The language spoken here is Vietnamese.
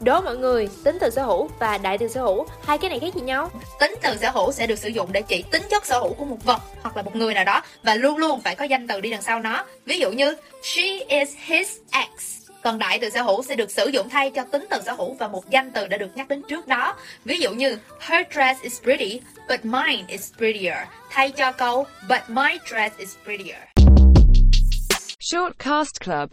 Đố mọi người, tính từ sở hữu và đại từ sở hữu, hai cái này khác gì nhau? Tính từ sở hữu sẽ được sử dụng để chỉ tính chất sở hữu của một vật hoặc là một người nào đó và luôn luôn phải có danh từ đi đằng sau nó. Ví dụ như she is his ex. Còn đại từ sở hữu sẽ được sử dụng thay cho tính từ sở hữu và một danh từ đã được nhắc đến trước đó. Ví dụ như her dress is pretty, but mine is prettier. Thay cho câu but my dress is prettier. Shortcast Club